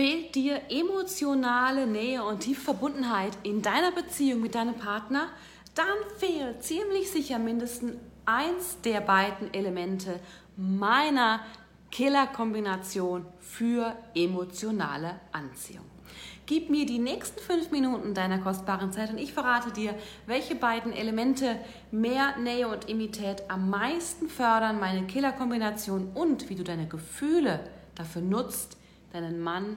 Fehlt dir emotionale Nähe und tiefe Verbundenheit in deiner Beziehung mit deinem Partner? Dann fehlt ziemlich sicher mindestens eins der beiden Elemente meiner Killer-Kombination für emotionale Anziehung. Gib mir die nächsten fünf Minuten deiner kostbaren Zeit und ich verrate dir, welche beiden Elemente mehr Nähe und Intimität am meisten fördern, meine Killer-Kombination und wie du deine Gefühle dafür nutzt, deinen Mann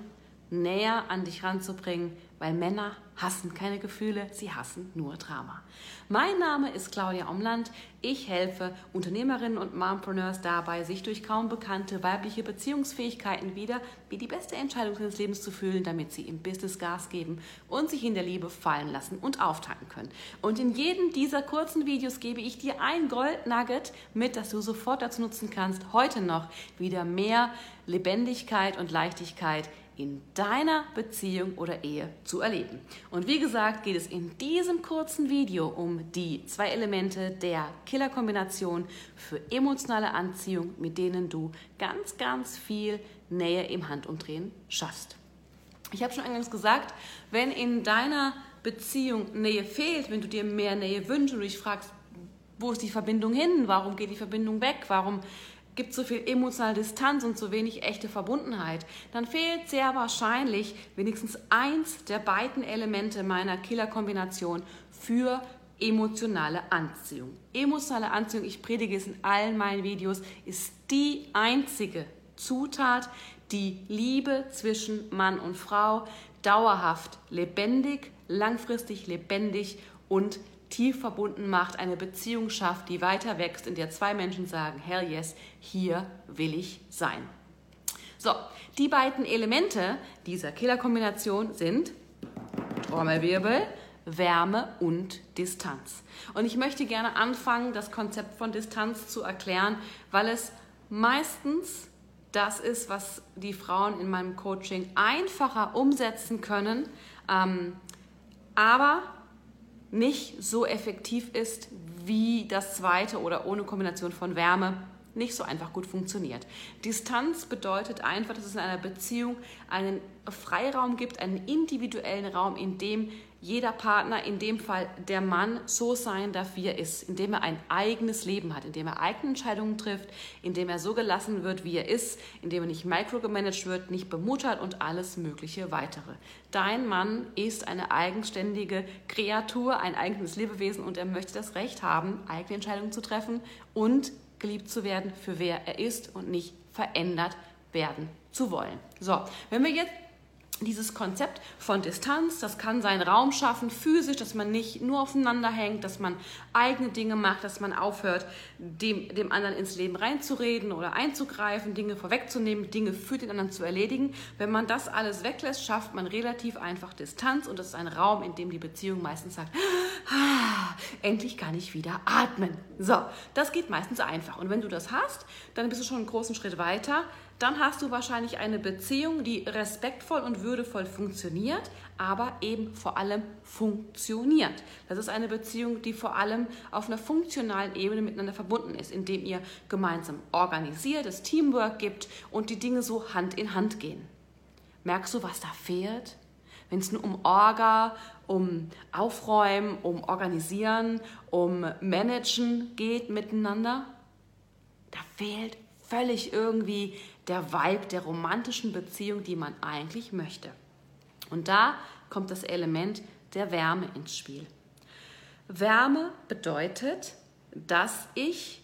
näher an dich ranzubringen, weil Männer hassen keine Gefühle, sie hassen nur Drama. Mein Name ist Claudia Omland. Ich helfe Unternehmerinnen und Mompreneurs dabei, sich durch kaum bekannte weibliche Beziehungsfähigkeiten wieder wie die beste Entscheidung ihres Lebens zu fühlen, damit sie im Business Gas geben und sich in der Liebe fallen lassen und auftanken können. Und in jedem dieser kurzen Videos gebe ich dir ein Goldnugget mit, das du sofort dazu nutzen kannst, heute noch wieder mehr Lebendigkeit und Leichtigkeit in deiner Beziehung oder Ehe zu erleben. Und wie gesagt, geht es in diesem kurzen Video um die zwei Elemente der Killerkombination für emotionale Anziehung, mit denen du ganz, ganz viel Nähe im Handumdrehen schaffst. Ich habe schon eingangs gesagt, wenn in deiner Beziehung Nähe fehlt, wenn du dir mehr Nähe wünschst und du dich fragst, wo ist die Verbindung hin? Warum geht die Verbindung weg? Warum gibt so viel emotionale Distanz und so wenig echte Verbundenheit, dann fehlt sehr wahrscheinlich wenigstens eins der beiden Elemente meiner Killer-Kombination für emotionale Anziehung. Emotionale Anziehung, ich predige es in allen meinen Videos, ist die einzige Zutat, die Liebe zwischen Mann und Frau dauerhaft lebendig, langfristig lebendig und tief verbunden macht, eine Beziehung schafft, die weiter wächst, in der zwei Menschen sagen, hell yes, hier will ich sein. So, die beiden Elemente dieser Killerkombination sind Trommelwirbel, Wärme und Distanz. Und ich möchte gerne anfangen, das Konzept von Distanz zu erklären, weil es meistens das ist, was die Frauen in meinem Coaching einfacher umsetzen können, ähm, aber nicht so effektiv ist wie das zweite oder ohne Kombination von Wärme nicht so einfach gut funktioniert. Distanz bedeutet einfach, dass es in einer Beziehung einen Freiraum gibt, einen individuellen Raum, in dem jeder Partner, in dem Fall der Mann, so sein darf, wie er ist, in dem er ein eigenes Leben hat, in dem er eigene Entscheidungen trifft, in dem er so gelassen wird, wie er ist, in dem er nicht microgemanagt wird, nicht bemuttert und alles mögliche weitere. Dein Mann ist eine eigenständige Kreatur, ein eigenes Lebewesen und er möchte das Recht haben, eigene Entscheidungen zu treffen und geliebt zu werden für wer er ist und nicht verändert werden zu wollen. So, wenn wir jetzt dieses Konzept von Distanz, das kann seinen Raum schaffen, physisch, dass man nicht nur aufeinander hängt, dass man eigene Dinge macht, dass man aufhört, dem, dem anderen ins Leben reinzureden oder einzugreifen, Dinge vorwegzunehmen, Dinge für den anderen zu erledigen. Wenn man das alles weglässt, schafft man relativ einfach Distanz und das ist ein Raum, in dem die Beziehung meistens sagt, ah, endlich kann ich wieder atmen. So, das geht meistens einfach. Und wenn du das hast, dann bist du schon einen großen Schritt weiter dann hast du wahrscheinlich eine Beziehung, die respektvoll und würdevoll funktioniert, aber eben vor allem funktioniert. Das ist eine Beziehung, die vor allem auf einer funktionalen Ebene miteinander verbunden ist, indem ihr gemeinsam organisiert, es Teamwork gibt und die Dinge so Hand in Hand gehen. Merkst du, was da fehlt? Wenn es nur um Orga, um Aufräumen, um Organisieren, um Managen geht miteinander, da fehlt völlig irgendwie der Vibe der romantischen Beziehung, die man eigentlich möchte. Und da kommt das Element der Wärme ins Spiel. Wärme bedeutet, dass ich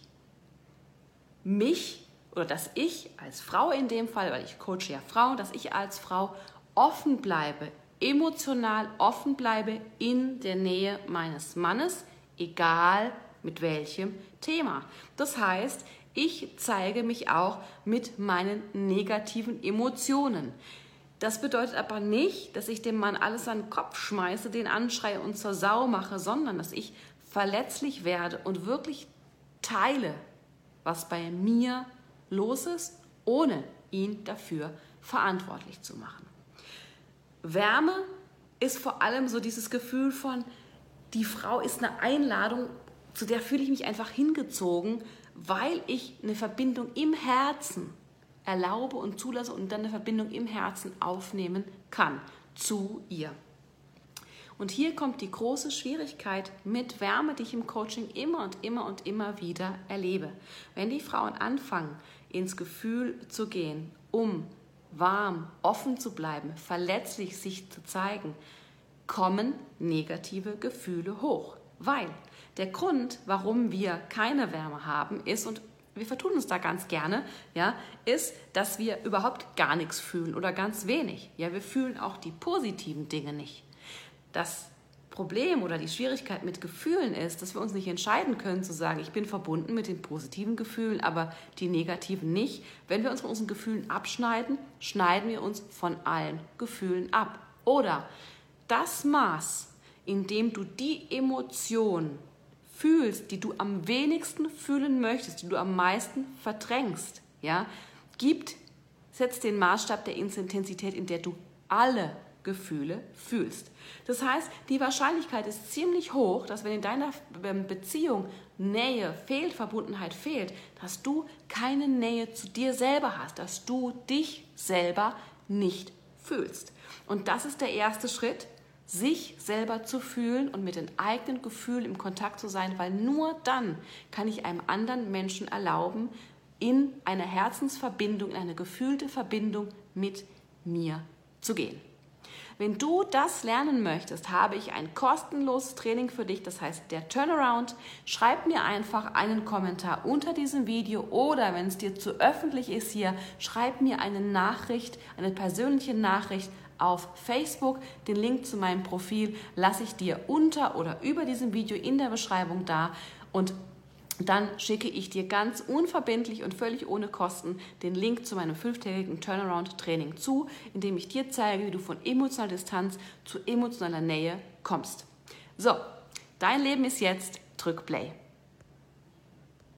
mich oder dass ich als Frau in dem Fall, weil ich coache ja Frauen, dass ich als Frau offen bleibe, emotional offen bleibe in der Nähe meines Mannes, egal mit welchem Thema. Das heißt, ich zeige mich auch mit meinen negativen Emotionen. Das bedeutet aber nicht, dass ich dem Mann alles an den Kopf schmeiße, den anschreie und zur Sau mache, sondern dass ich verletzlich werde und wirklich teile, was bei mir los ist, ohne ihn dafür verantwortlich zu machen. Wärme ist vor allem so dieses Gefühl von, die Frau ist eine Einladung, zu der fühle ich mich einfach hingezogen, weil ich eine Verbindung im Herzen erlaube und zulasse und dann eine Verbindung im Herzen aufnehmen kann zu ihr. Und hier kommt die große Schwierigkeit mit Wärme, die ich im Coaching immer und immer und immer wieder erlebe. Wenn die Frauen anfangen, ins Gefühl zu gehen, um warm, offen zu bleiben, verletzlich sich zu zeigen, kommen negative Gefühle hoch. Weil der Grund, warum wir keine Wärme haben, ist, und wir vertun uns da ganz gerne, ja, ist, dass wir überhaupt gar nichts fühlen oder ganz wenig. Ja, wir fühlen auch die positiven Dinge nicht. Das Problem oder die Schwierigkeit mit Gefühlen ist, dass wir uns nicht entscheiden können zu sagen, ich bin verbunden mit den positiven Gefühlen, aber die negativen nicht. Wenn wir uns von unseren Gefühlen abschneiden, schneiden wir uns von allen Gefühlen ab. Oder das Maß, in dem du die Emotion fühlst, die du am wenigsten fühlen möchtest, die du am meisten verdrängst, ja, gibt, setzt den Maßstab der Intensität, in der du alle Gefühle fühlst. Das heißt, die Wahrscheinlichkeit ist ziemlich hoch, dass wenn in deiner ähm, Beziehung Nähe fehlt, Verbundenheit fehlt, dass du keine Nähe zu dir selber hast, dass du dich selber nicht fühlst. Und das ist der erste Schritt, sich selber zu fühlen und mit den eigenen Gefühlen im Kontakt zu sein, weil nur dann kann ich einem anderen Menschen erlauben, in eine Herzensverbindung, in eine gefühlte Verbindung mit mir zu gehen. Wenn du das lernen möchtest, habe ich ein kostenloses Training für dich, das heißt der Turnaround. Schreib mir einfach einen Kommentar unter diesem Video oder wenn es dir zu öffentlich ist hier, schreib mir eine Nachricht, eine persönliche Nachricht auf Facebook. Den Link zu meinem Profil lasse ich dir unter oder über diesem Video in der Beschreibung da und dann schicke ich dir ganz unverbindlich und völlig ohne Kosten den Link zu meinem fünftägigen Turnaround-Training zu, in dem ich dir zeige, wie du von emotionaler Distanz zu emotionaler Nähe kommst. So, dein Leben ist jetzt, drück Play.